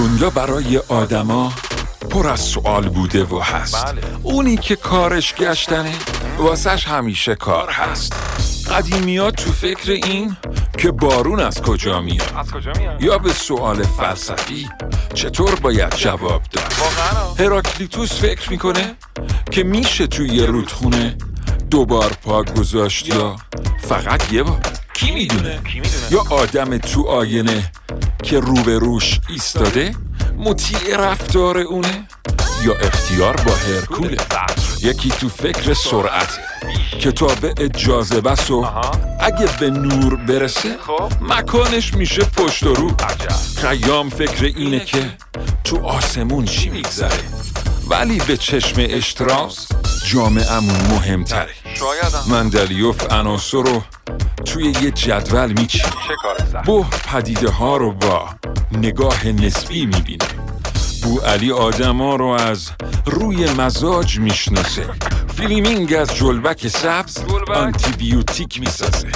دنیا برای آدما پر از سوال بوده و هست. بله. اونی که کارش گشتنه واسش همیشه کار هست. قدیمیات تو فکر این که بارون از کجا میاد؟ از کجا میاد؟ یا به سوال فلسفی چطور باید جواب داد؟ هراکلیتوس فکر می‌کنه که میشه توی یه رودخونه دوبار پا گذاشت یا فقط یه بار؟ کی می‌دونه؟ یا آدم تو آینه که روبروش ایستاده؟ مطیع رفتار اونه؟ یا اختیار با هرکوله؟ یکی تو فکر سرعته کتاب اجازه بس و. اگه به نور برسه خب. مکانش میشه پشت و رو. خیام فکر اینه که تو آسمون چی میگذره؟ ولی به چشم اشتراس جامعمون مهمتره. مندلیوف عناصر رو توی یه جدول میچینه. بو پدیده ها رو با نگاه نسبی می‌بینه. بو علی آدما رو از روی مزاج می‌شناسه. فلمینگ از جلبک سبز؟ آنتیبیوتیک می‌سازه.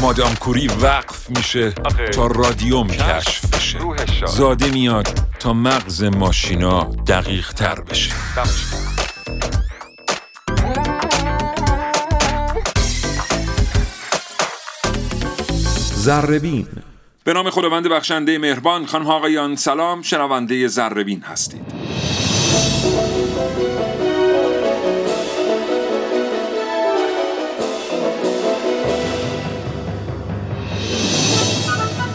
مادام کوری وقف میشه. تا رادیوم کشف بشه. زاده میاد تا مغز ماشینا دقیق تر بشه زربین به نام خداوند بخشنده مهربان خانم آقایان سلام. شنونده زربین هستید.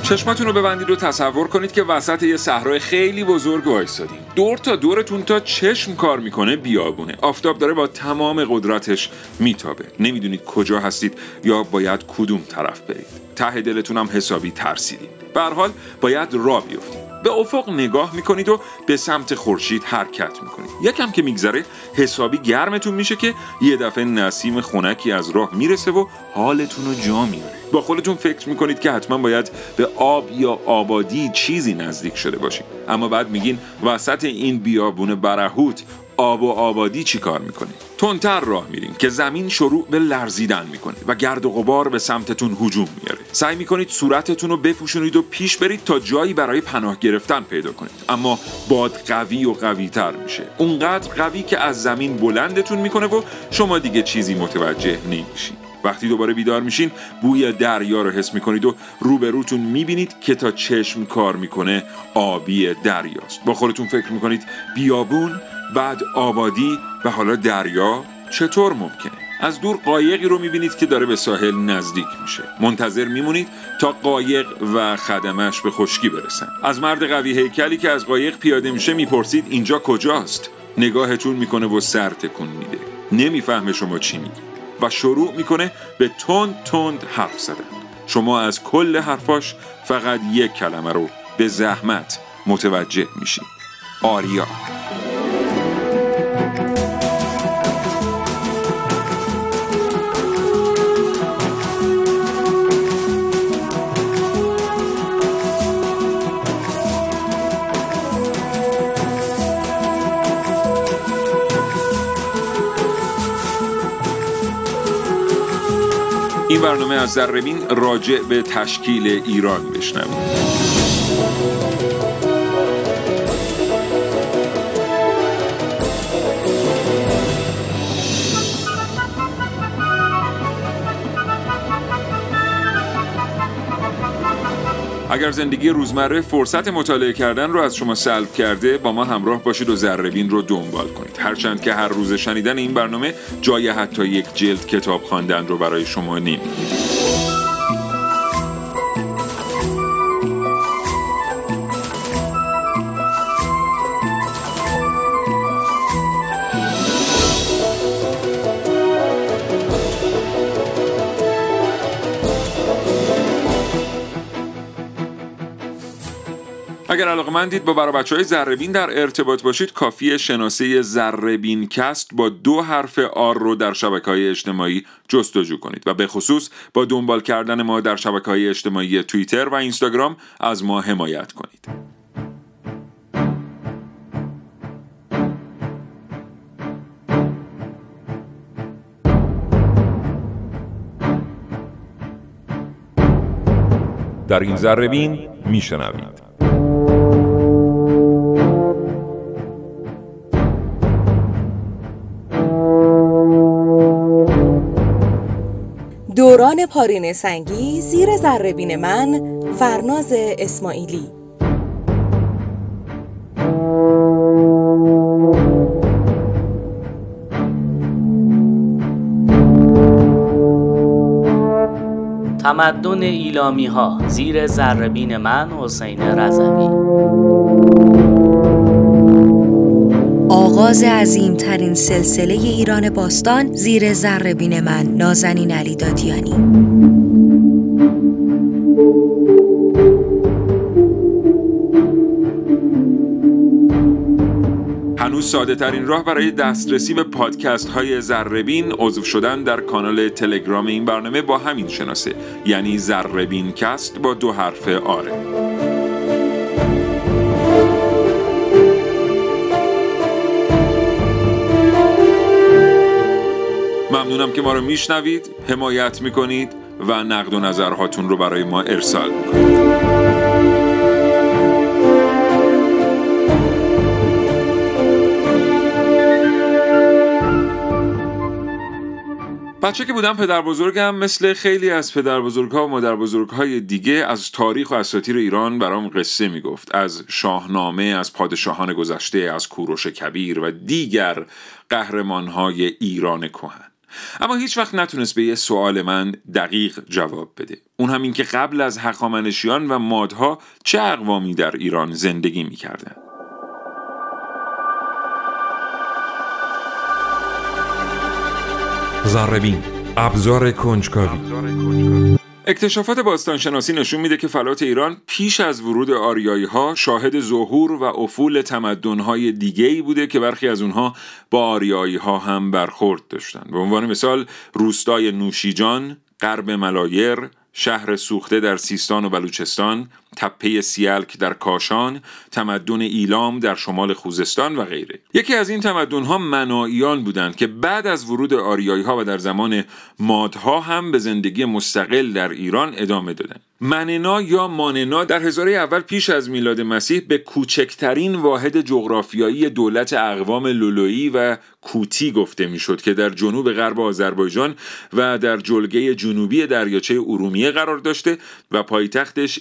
چشماتون رو ببندید و تصور کنید که وسط یه صحرای خیلی بزرگ وایسادیم دور تا دورتون تا چشم کار می‌کنه بیابونه. آفتاب داره با تمام قدرتش میتابه. نمی‌دونید کجا هستید یا باید کدوم طرف برید. ته دلتونم حسابی ترسیدید به حال باید راه بیفتید به افق نگاه می‌کنید و به سمت خورشید حرکت می‌کنید. یکم که میگذره حسابی گرمتون میشه که یه دفعه نسیم خنکی از راه می‌رسه و حالتون رو جا میاره با خودتون فکر می‌کنید که حتما باید به آب یا آبادی چیزی نزدیک شده باشید. اما بعد میگین وسط این بیابون برهوت آب و آبادی چی کار می‌کنه تندتر راه میرین که زمین شروع به لرزیدن می‌کنه و گرد و غبار به سمتتون هجوم میاره. سعی می‌کنید صورتتون رو بپوشونید و پیش برید تا جایی برای پناه گرفتن پیدا کنید. اما باد قوی و قوی تر میشه. اونقدر قوی که از زمین بلندتون می‌کنه و شما دیگه چیزی متوجه نمیشید وقتی دوباره بیدار میشین بوی دریا رو حس می‌کنید و روبروتون می‌بینید که تا چشم کار می‌کنه آبی دریاست. با خودتون فکر می‌کنید بیابون بعد آبادی و حالا دریا چطور ممکنه؟ از دور قایقی رو می‌بینید که داره به ساحل نزدیک میشه. منتظر میمونید تا قایق و خدمش به خشکی برسن. از مرد قوی هیکلی که از قایق پیاده میشه می‌پرسید اینجا کجاست؟ نگاهتون می‌کنه و سر تکون میده. نمی‌فهمه شما چی میگید. و شروع می‌کنه به تند تند حرف زدن. شما از کل حرفاش فقط یک کلمه رو به زحمت متوجه میشید. آریا. این برنامه از زربین راجع به تشکیل ایران بشنوید اگر زندگی روزمره فرصت مطالعه کردن رو از شما سلب کرده با ما همراه باشید و زربین رو دنبال کنید. هرچند که هر روز شنیدن این برنامه جای حتی یک جلد کتاب خواندن رو برای شما نمی‌گیره علاقمندید با برای بچه های زربین در ارتباط باشید. کافی شناسه زربین کست با دو حرف آر رو در شبکه های اجتماعی جستجو کنید و به خصوص با دنبال کردن ما در شبکه های اجتماعی توییتر و اینستاگرام از ما حمایت کنید. در این زربین میشنوید. دوران پارین سنگی زیر ذره من فرناز اسماعیلی. تمدن ایلامی ها زیر زربین من حسین رضوی. آغاز عظیمترین سلسله ایران باستان زیر زربین من نازنین علی دادیانی. هنوز ساده ترین راه برای دسترسی به پادکست های زربین عضو شدن در کانال تلگرام این برنامه با همین شناسه یعنی زربین کست با دو حرف آره. ممنونم که ما رو میشنوید حمایت می‌کنید و نقد و نظرهاتون رو برای ما ارسال می‌کنید. بچه که بودم پدر بزرگم مثل خیلی از پدر بزرگ ها و مادر بزرگ های دیگه از تاریخ و اساطیر ایران برام قصه می‌گفت. از شاهنامه از پادشاهان گذشته از کوروش کبیر و دیگر قهرمان های ایران کهن. اما هیچ وقت نتونست به یه سوال من دقیق جواب بده. اون هم این که قبل از هخامنشیان و مادها چه اقوامی در ایران زندگی می‌کردن؟ زربین ابزار کنجکاوی. اکتشافات باستانشناسی نشون میده که فلات ایران پیش از ورود آریایی ها شاهد ظهور و افول تمدن های دیگه ای بوده که برخی از اونها با آریایی ها هم برخورد داشتن. به عنوان مثال روستای نوشیجان، غرب ملایر، شهر سوخته در سیستان و بلوچستان، تپه سیلک در کاشان، تمدن ایلام در شمال خوزستان و غیره. یکی از این تمدن ها مناییان بودند که بعد از ورود آریایی ها و در زمان مادها هم به زندگی مستقل در ایران ادامه دادند. مننا یا ماننا در هزاره اول پیش از میلاد مسیح به کوچکترین واحد جغرافیایی دولت اقوام لولویی و کوتی گفته می‌شد که در جنوب غرب آذربایجان و در جلگه جنوبی دریاچه ارومیه قرار داشته و پایتختش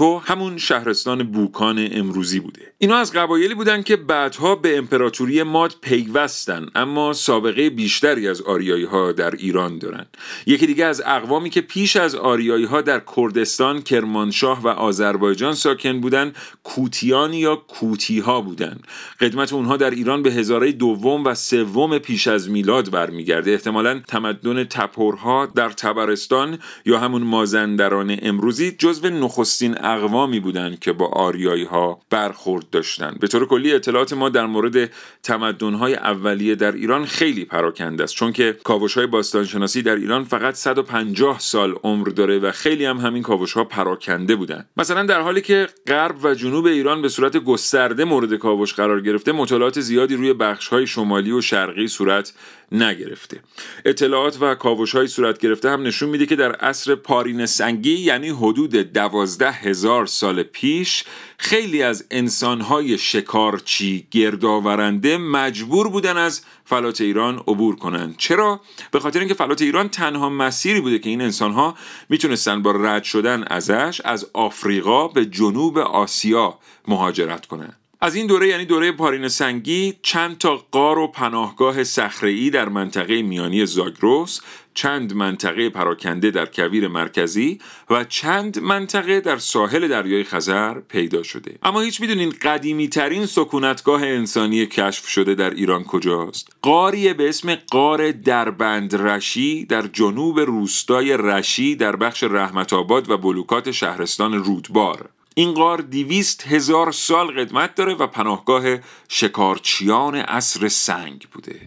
ایزیرتو همون شهرستان بوکان امروزی بوده. اینا از قبایلی بودند که بعدها به امپراتوری ماد پیوستن اما سابقه بیشتری از آریایی ها در ایران دارن. یکی دیگه از اقوامی که پیش از آریایی ها در کردستان، کرمانشاه و آذربایجان ساکن بودند کوتیان یا کوتی ها بودند قدمت اونها در ایران به هزاره دوم و سوم پیش از میلاد برمیگرده. احتمالا تمدن تپرها در تبرستان یا همون مازندران امروزی جزو نخستین اقوامی بودند که با آریایی ها برخورد داشتند. به طور کلی اطلاعات ما در مورد تمدن های اولیه در ایران خیلی پراکنده است. چون که کاوش های باستانشناسی در ایران فقط 150 سال عمر داره و خیلی هم همین کاوش ها پراکنده بودند. مثلا در حالی که غرب و جنوب ایران به صورت گسترده مورد کاوش قرار گرفته مطالعات زیادی روی بخش های شمالی و شرقی صورت نگرفته. اطلاعات و کاوش های صورت گرفته هم نشون میده که در عصر پارین سنگی یعنی حدود دوازده هزار سال پیش خیلی از انسانهای شکارچی گردآورنده مجبور بودن از فلات ایران عبور کنند. چرا؟ به خاطر اینکه فلات ایران تنها مسیری بوده که این انسانها می‌تونستن با رد شدن ازش از آفریقا به جنوب آسیا مهاجرت کنند. از این دوره یعنی دوره پارین سنگی چند تا غار و پناهگاه صخره‌ای در منطقه میانی زاگرس چند منطقه پراکنده در کویر مرکزی و چند منطقه در ساحل دریای خزر پیدا شده. اما هیچ می‌دونین قدیمی ترین سکونتگاه انسانی کشف شده در ایران کجاست؟ قاری به اسم قار دربند رشی در جنوب روستای رشی در بخش رحمت آباد و بلوکات شهرستان رودبار. این غار دیویست هزار سال قدمت داره و پناهگاه شکارچیان عصر سنگ بوده.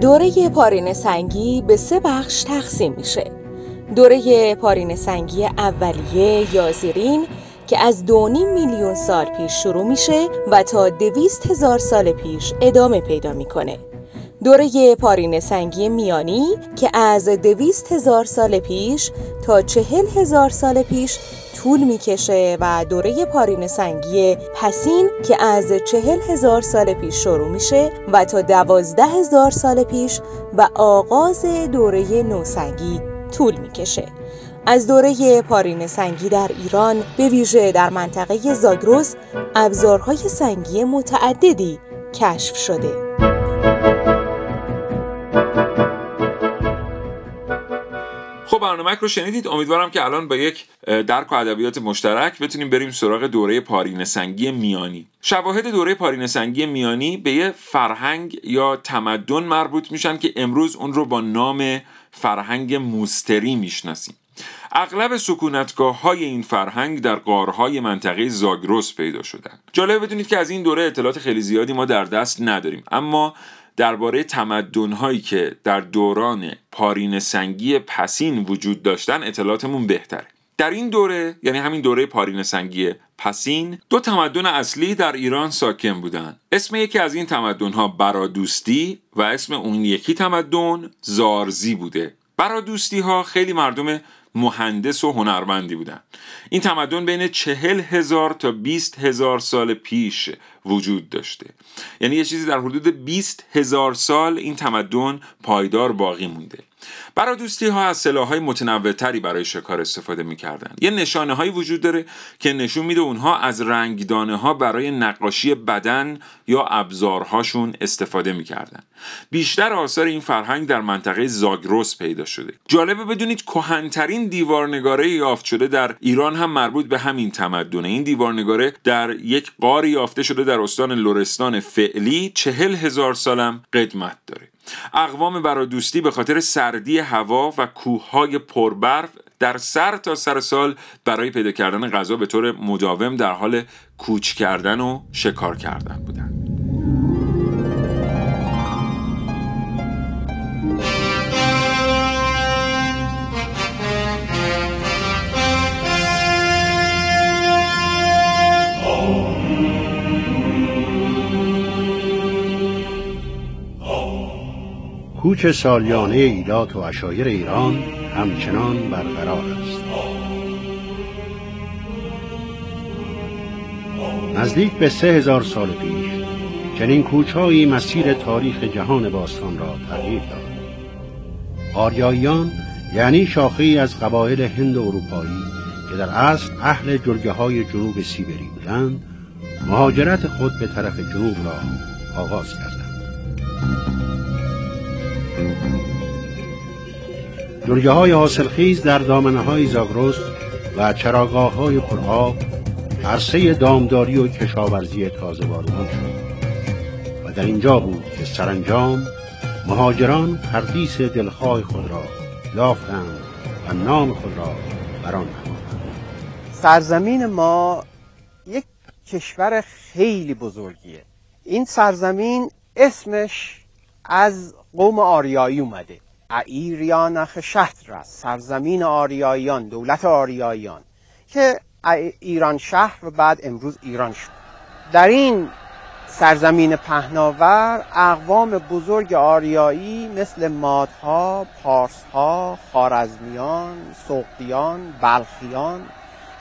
دوره پارین سنگی به سه بخش تقسیم میشه. دوره پارین سنگی اولیه یا زیرین که از دونیم میلیون سال پیش شروع میشه و تا دویست هزار سال پیش ادامه پیدا می‌کنه. دوره پارین سنگی میانی که از دویست هزار سال پیش تا چهل هزار سال پیش طول می‌کشه و دوره پارین سنگی پسین که از چهل هزار سال پیش شروع میشه و تا دوازده هزار سال پیش و آغاز دوره نوسنگی طول می‌کشه. از دوره پارین سنگی در ایران به ویژه در منطقه زاگرس ابزارهای سنگی متعددی کشف شده. برنامه رو شنیدید. امیدوارم که الان با یک درک و ادبیات مشترک بتونیم بریم سراغ دوره پارین سنگی میانی. شواهد دوره پارین سنگی میانی به یه فرهنگ یا تمدن مربوط میشن که امروز اون رو با نام فرهنگ موستری می‌شناسیم. اغلب سکونتگاه های این فرهنگ در قارهای منطقه زاگرس پیدا شدن. جالب بدونید که از این دوره اطلاعات خیلی زیادی ما در دست نداریم. اما درباره تمدن‌هایی که در دوران پارین سنگی پسین وجود داشتن اطلاعاتمون بهتره. در این دوره یعنی همین دوره پارین سنگی پسین دو تمدن اصلی در ایران ساکن بودند. اسم یکی از این تمدن‌ها برادوستی و اسم اون یکی تمدن زارزی بوده. برادوستی ها خیلی مردم مهندس و هنرمندی بودن. این تمدن بین چهل هزار تا بیست هزار سال پیش وجود داشته. یعنی یه چیزی در حدود بیست هزار سال این تمدن پایدار باقی مونده. برای دوستی ها از سلاح های متنوع تری برای شکار استفاده می‌کردن. یه نشانه هایی وجود داره که نشون میده اونها از رنگدانه ها برای نقاشی بدن یا ابزارهاشون استفاده می‌کردن. بیشتر آثار این فرهنگ در منطقه زاگرس پیدا شده. جالبه بدونید کهنترین دیوارنگاره یافت شده در ایران هم مربوط به همین تمدنه. این دیوارنگاره در یک قاری یافته شده در استان لرستان فعلی چهل هزار سالم قدمت داره. اقوام برادوستی به خاطر سردی هوا و کوههای پربرف در سر تا سر سال برای پیدا کردن غذا به طور مداوم در حال کوچ کردن و شکار کردن بودند. کوچ سالیانه ایلات و اشایر ایران همچنان برقرار است. نزدیک به سه هزار سال پیش چنین کوچهایی مسیر تاریخ جهان باستان را تغییر داد. آریاییان یعنی شاخه از قبایل هند اروپایی که در اصل اهل جرگه های جنوب سیبری بودند مهاجرت خود به طرف جنوب را آغاز کردند. جرگه های حاصلخیز در دامنه های زاگرس و چراگاه های پرآب عرصه دامداری و کشاورزی تازه بارون شد. و در اینجا بود که سرانجام مهاجران پردیس دلخواه خود را یافتند و نام خود را بران سرزمین ما یک کشور خیلی بزرگیه. این سرزمین اسمش از قوم آریایی اومده. ایریانخ شهر است سرزمین آریاییان دولت آریاییان که ایران شهر و بعد امروز ایران شد. در این سرزمین پهناور اقوام بزرگ آریایی مثل مادها، پارسها، خارزمیان، سقدیان، بلخیان،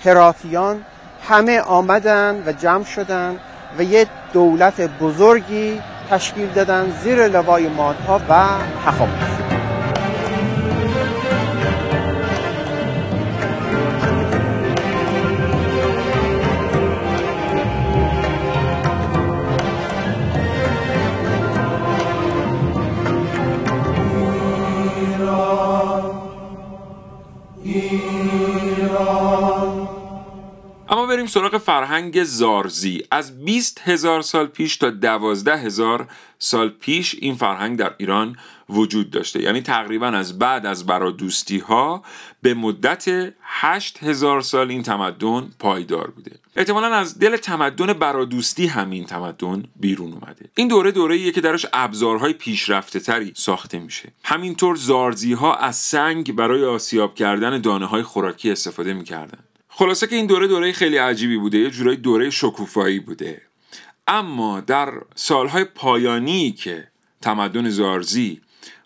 هراتیان همه آمدن و جمع شدند و یک دولت بزرگی تشکیل دادن زیر لوای مادها و هخامنش سراغ فرهنگ زارزی. از 20 هزار سال پیش تا 12 هزار سال پیش این فرهنگ در ایران وجود داشته. یعنی تقریبا از بعد از برادوستی ها به مدت 8 هزار سال این تمدن پایدار بوده. احتمالا از دل تمدن برادوستی همین تمدن بیرون اومده. این دوره دوره که درش ابزارهای پیشرفته تری ساخته میشه. همینطور زارزی ها از سنگ برای آسیاب کردن دانه های خوراکی استفاده می‌کردن. خلاصه که این دوره دوره خیلی عجیبی بوده یه جورایی دوره شکوفایی بوده. اما در سالهای پایانی که تمدن زارزی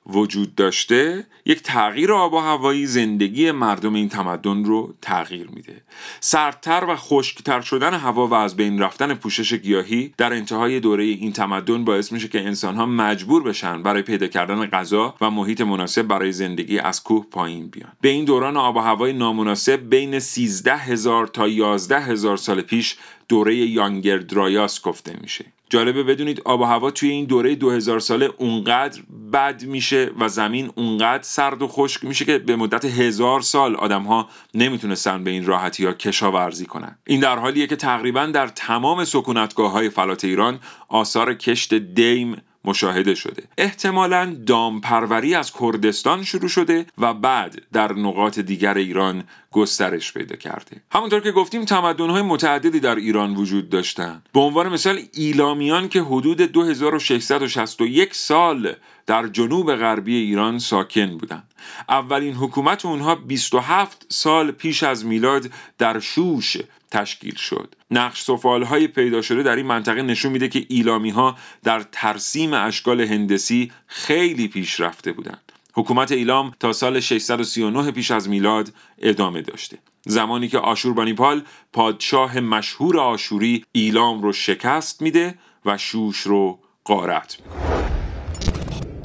وجود داشته یک تغییر آب و هوایی زندگی مردم این تمدن رو تغییر میده. سردتر و خشکتر شدن هوا و از بین رفتن پوشش گیاهی در انتهای دوره این تمدن باعث میشه که انسانها مجبور بشن برای پیدا کردن غذا و محیط مناسب برای زندگی از کوه پایین بیان. به این دوران آب و هوای نامناسب بین 13 هزار تا 11 هزار سال پیش دوره یانگر درایاس گفته میشه. جالبه بدونید آب و هوا توی این دوره 2000 ساله اونقدر بد میشه و زمین اونقدر سرد و خشک میشه که به مدت هزار سال آدم ها نمی‌تونستن به این راحتی ها کشاورزی کنن. این در حالیه که تقریبا در تمام سکونتگاه های فلات ایران آثار کشت دیم مشاهده شده. احتمالا دامپروری از کردستان شروع شده و بعد در نقاط دیگر ایران گسترش پیدا کرده. همونطور که گفتیم تمدن‌های متعددی در ایران وجود داشتند به عنوان مثال ایلامیان که حدود 2661 سال در جنوب غربی ایران ساکن بودند. اولین حکومت اونها 27 سال پیش از میلاد در شوش تشکیل شد. نقش سفال های پیدا شده در این منطقه نشون میده که ایلامی ها در ترسیم اشکال هندسی خیلی پیش رفته بودند. حکومت ایلام تا سال 639 پیش از میلاد ادامه داشته. زمانی که آشوربانیپال پادشاه مشهور آشوری ایلام رو شکست میده و شوش رو قارت می‌کنه.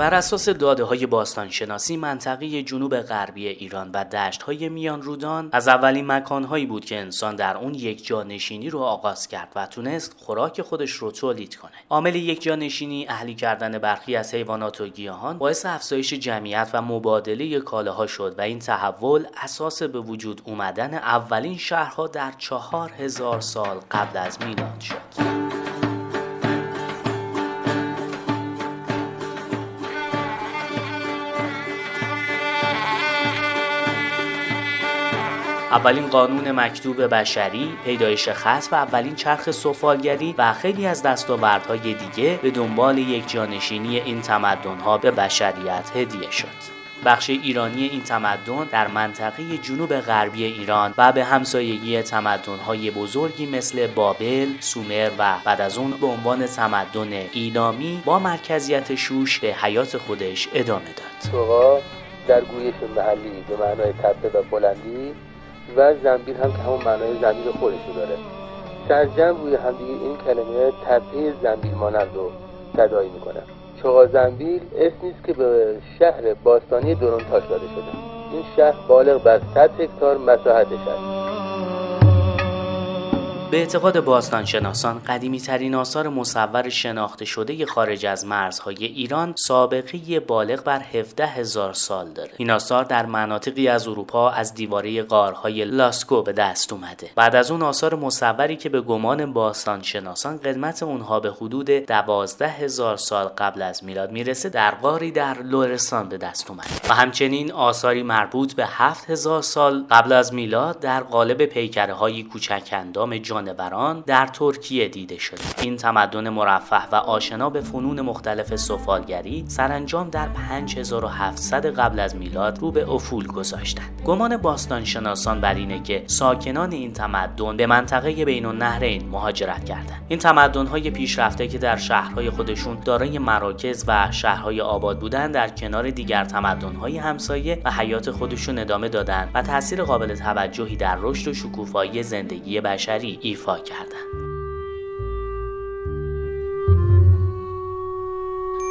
بر اساس داده های باستانشناسی منطقه جنوب غربی ایران و دشت های میان رودان از اولین مکان هایی بود که انسان در اون یک جانشینی رو آغاز کرد و تونست خوراک خودش رو تولید کنه. عامل یک جانشینی اهلی کردن برخی از حیوانات و گیاهان باعث افزایش جمعیت و مبادله کالاها شد و این تحول اساس به وجود اومدن اولین شهرها در چهار هزار سال قبل از میلاد شد. اولین قانون مکتوب بشری، پیدایش خط و اولین چرخ سفالگری و خیلی از دستاوردهای دیگه به دنبال یک جانشینی این تمدنها به بشریت هدیه شد. بخش ایرانی این تمدن در منطقه جنوب غربی ایران و به همسایگی تمدن‌های بزرگی مثل بابل، سومر و بعد از اون به عنوان تمدن ایلامی با مرکزیت شوش به حیات خودش ادامه داد. در گویش محلی به معنای تپه و بلندی و زنبیل هم که همون معنای زنبیل خودش رو داره سرجم روی همدیگه این کلمه تپه زنبیل مانند رو تدایی می‌کنه. چغا زنبیل اسمی است که به شهر باستانی درونتاش داده شده. این شهر بالغ بر 100 هکتار مساحتش است. به اعتقاد باستانشناسان قدیمی ترین آثار مصور شناخته شده خارج از مرزهای ایران سابقه بالغ بر 17 هزار سال داره. این آثار در مناطقی از اروپا از دیواره غارهای لاسکو به دست اومده. بعد از اون آثار مصوری که به گمان باستانشناسان قدمت اونها به حدود 12 هزار سال قبل از میلاد می‌رسه در غاری در لورستان به دست اومده. و همچنین آثاری مربوط به 7000 سال قبل از میلاد در قالب پیکره های کوچک اندام جانوران در ترکیه دیده شده. این تمدن مرفه و آشنا به فنون مختلف سفالگری سرانجام در 5700 قبل از میلاد رو به افول گذاشتند. گمان باستانشناسان بر اینه که ساکنان این تمدن به منطقه بین النهرین مهاجرت کردند. این تمدن های پیشرفته که در شهرهای خودشون دارای مراکز و شهرهای آباد بودند در کنار دیگر تمدن های همسایه و حیات خودشون ادامه دادند و تاثیر قابل توجهی در رشد و شکوفایی زندگی بشری ایفا کردند.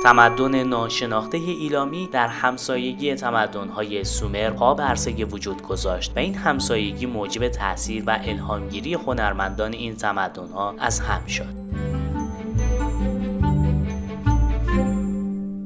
تمدن ناشناخته ایلامی در همسایگی تمدن‌های سومر پا عرصه وجود گذاشت و این همسایگی موجب تاثیر و الهامگیری هنرمندان این تمدن‌ها از هم شد.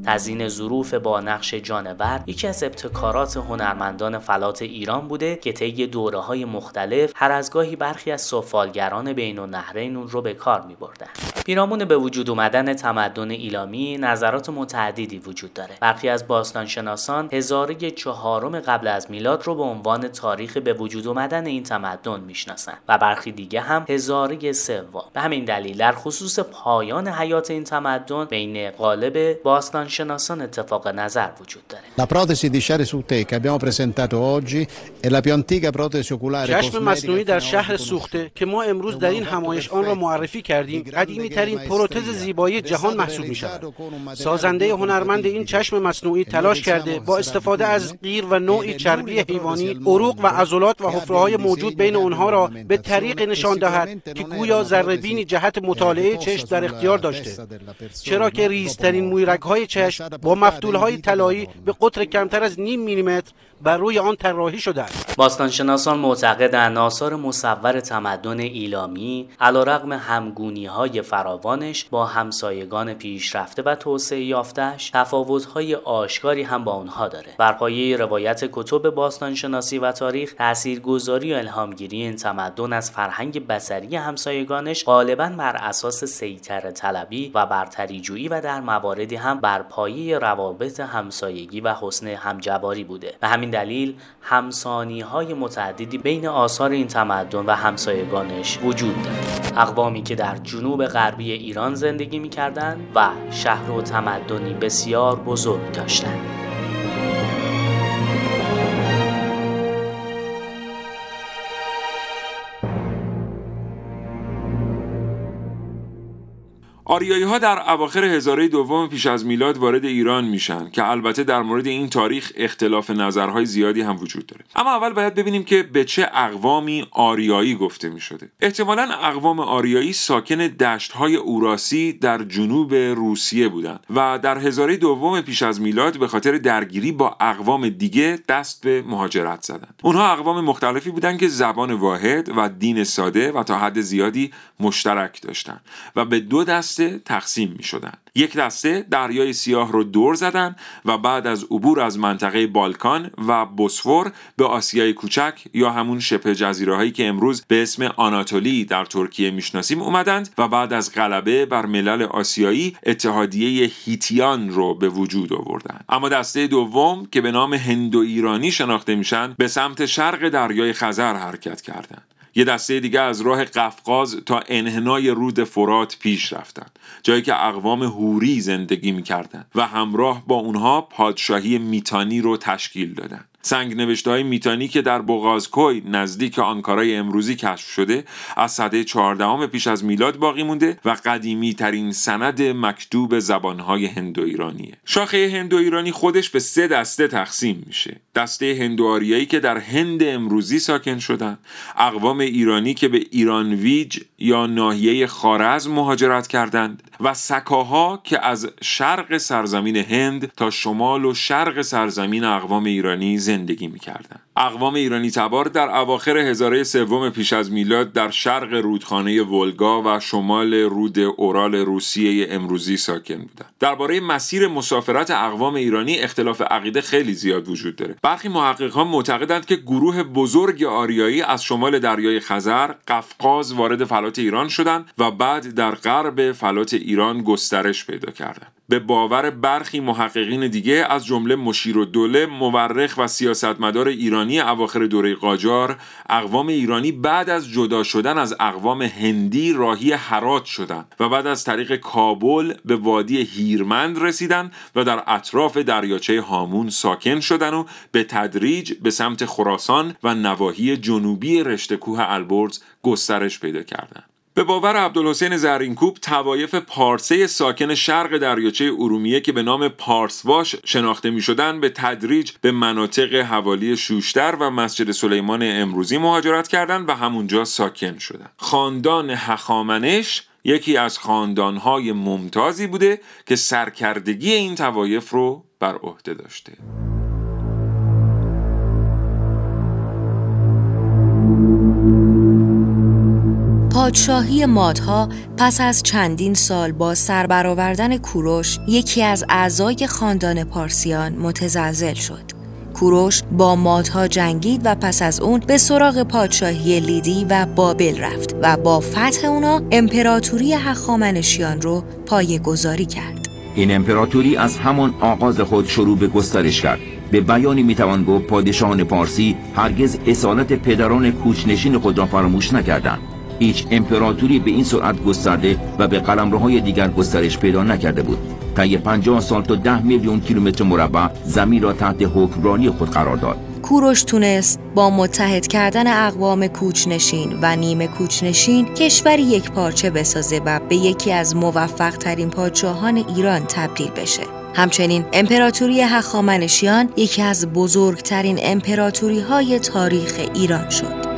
تزین ظروف با نقش جانور یکی از ابتکارات هنرمندان فلات ایران بوده که طی دوره های مختلف هر از گاهی برخی از سفالگران بین النهرین اون رو به کار می بردن. پیرامون به وجود اومدن تمدن ایلامی نظرات متعددی وجود داره. برخی از باستانشناسان هزاره چهارم قبل از میلاد رو به عنوان تاریخ به وجود اومدن این تمدن می‌شناسن و برخی دیگه هم هزاره سوم. به همین دلیل در خصوص پایان حیات این تمدن بین قالب باستان شناسان اتفاق نظر وجود داره. La protesi di Share che abbiamo presentato oggi è la più antica protesi oculare چشم مصنوعی در شهر سوخته که ما امروز در این همایش آن را معرفی کردیم. قدیمی ترین پروتز زیبایی جهان محسوب می شود سازنده هنرمند این چشم مصنوعی تلاش کرده با استفاده از غیر و نوعی چربی حیوانی عروق و عضلات و حفره های موجود بین آنها را به طریق نشان دهد که گویا ذره جهت مطالعه چشم در اختیار داشته. چرا که ریزترین مویرگ های چشم با مفتول های طلایی به قطر کمتر از نیم میلیمتر بر روی آن طراحی شده است. باستانشناسان معتقدند آثار مصور تمدن ایلامی علیرغم همگونی های فراوانش با همسایگان پیشرفته و توسعه یافتهش تفاوت های آشکاری هم با آنها داره. بر پایه روایت کتب باستانشناسی و تاریخ تاثیرگذاری و الهامگیری این تمدن از فرهنگ بصری همسایگانش غالبا بر اساس سیطره طلبی و برتریجویی و در مواردی هم بر پایه روابط همسایگی و حسن همجباری بوده. به همین دلیل همسانی های متعددی بین آثار این تمدن و همسایگانش وجود دارد. اقوامی که در جنوب غربی ایران زندگی می و شهر و تمدنی بسیار بزرگ داشتند. آریایی ها در اواخر هزاره دوم پیش از میلاد وارد ایران میشن که البته در مورد این تاریخ اختلاف نظرهای زیادی هم وجود داره. اما اول باید ببینیم که به چه اقوامی آریایی گفته می شده احتمالا اقوام آریایی ساکن دشت های اوراسی در جنوب روسیه بودند و در هزاره دوم پیش از میلاد به خاطر درگیری با اقوام دیگه دست به مهاجرت زدند اونها اقوام مختلفی بودند که زبان واحد و دین ساده و تا حد زیادی مشترک داشتند و به دو دست تقسیم می شدن. یک دسته دریای سیاه رو دور زدن و بعد از عبور از منطقه بالکان و بوسفور به آسیای کوچک یا همون شبه جزیره هایی که امروز به اسم آناتولی در ترکیه می‌شناسیم اومدند و بعد از غلبه بر ملل آسیایی اتحادیه هیتیان رو به وجود آوردند اما دسته دوم که به نام هندو ایرانی شناخته میشن به سمت شرق دریای خزر حرکت کردند یه دسته دیگه از راه قفقاز تا انحنای رود فرات پیش رفتن. جایی که اقوام هوری زندگی می‌کردن و همراه با اونها پادشاهی میتانی رو تشکیل دادن. سنگ نوشته های میتانی که در بغازکوی نزدیک آنکارای امروزی کشف شده از سده چهاردهم پیش از میلاد باقی مونده و قدیمی ترین سند مکتوب زبانهای هندو ایرانیه شاخه هندو ایرانی خودش به سه دسته تقسیم میشه. دسته هندو آریایی که در هند امروزی ساکن شدن اقوام ایرانی که به ایران ویج یا ناحیه خارزم مهاجرت کردند و سکاها که از شرق سرزمین هند تا شمال و شرق سرزمین اقوام ایرانی زندگی می‌کردند. اقوام ایرانی تبار در اواخر هزاره سوم پیش از میلاد در شرق رودخانه ولگا و شمال رود اورال روسیه امروزی ساکن بودند. درباره مسیر مسافرت اقوام ایرانی اختلاف عقیده خیلی زیاد وجود داره. برخی محققان معتقدند که گروه بزرگ آریایی از شمال دریای خزر، قفقاز وارد فلات ایران شدند و بعد در غرب فلات ایران گسترش پیدا کردند. به باور برخی محققین دیگه از جمله مشیر و دوله مورخ و سیاستمدار ایرانی اواخر دوره قاجار اقوام ایرانی بعد از جدا شدن از اقوام هندی راهی حرات شدند و بعد از طریق کابل به وادی هیرمند رسیدن و در اطراف دریاچه هامون ساکن شدن و به تدریج به سمت خراسان و نواحی جنوبی رشته کوه البرز گسترش پیدا کردند. به باور عبدالحسین زرینکوب توایف پارسه ساکن شرق دریاچه ارومیه که به نام پارسواش شناخته می شدن به تدریج به مناطق حوالی شوشتر و مسجد سلیمان امروزی مهاجرت کردند و همونجا ساکن شدند. خاندان هخامنش یکی از خاندانهای ممتازی بوده که سرکردگی این توایف رو بر عهده داشته. پادشاهی مادها پس از چندین سال با سربرآوردن کوروش یکی از اعضای خاندان پارسیان متزلزل شد. کوروش با مادها جنگید و پس از اون به سراغ پادشاهی لیدی و بابل رفت و با فتح اونا امپراتوری هخامنشیان رو پایه گذاری کرد. این امپراتوری از همان آغاز خود شروع به گسترش کرد. به بیانی می‌توان گفت پادشاهان پارسی هرگز اصالت پدران کوچنشین خود را فراموش نکردند. هیچ امپراتوری به این سرعت گسترده و به قلمروهای دیگر گسترش پیدا نکرده بود طی 50 سال تا 10 میلیون کیلومتر مربع زمین را تحت حکمرانی خود قرار داد کوروش تونست با متحد کردن اقوام کوچنشین و نیمه کوچنشین کشوری یک پارچه بسازه و به یکی از موفق ترین پادشاهان ایران تبدیل بشه. همچنین امپراتوری هخامنشیان یکی از بزرگترین امپراتوری های تاریخ ایران شد.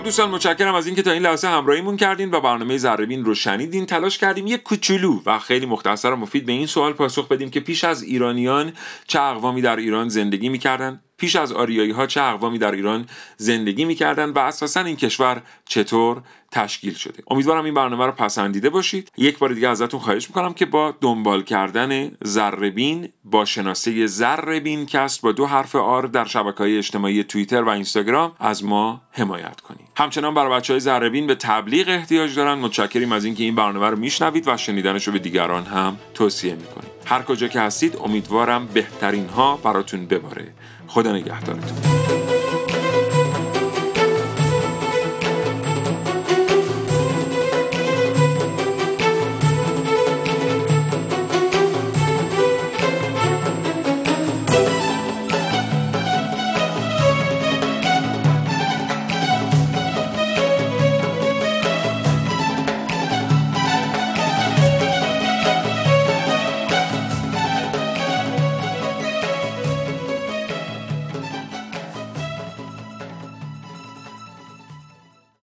خب دوستان متشکرم از اینکه تا این لحظه همراهیمون کردین و برنامه زربین رو شنیدین. تلاش کردیم یک کوچولو و خیلی مختصر و مفید به این سوال پاسخ بدیم که پیش از ایرانیان چه اقوامی در ایران زندگی می‌کردن؟ پیش از آریایی ها چه اقوامی در ایران زندگی می‌کردن و اساسا این کشور چطور تشکیل شده. امیدوارم این برنامه رو پسندیده باشید. یک بار دیگه ازتون خواهش می‌کنم که با دنبال کردن زربین با شناسه زربین کست با دو حرف آر در شبکه های اجتماعی توییتر و اینستاگرام از ما حمایت کنید. همچنان برای بچه های زربین به تبلیغ احتیاج دارن. متشکریم از اینکه این برنامه رو میشنوید و شنیدنش رو به دیگران هم توصیه می‌کنید. هر کجا که هستید امیدوارم بهترین ها براتون بباره. خدا نگهدارتون.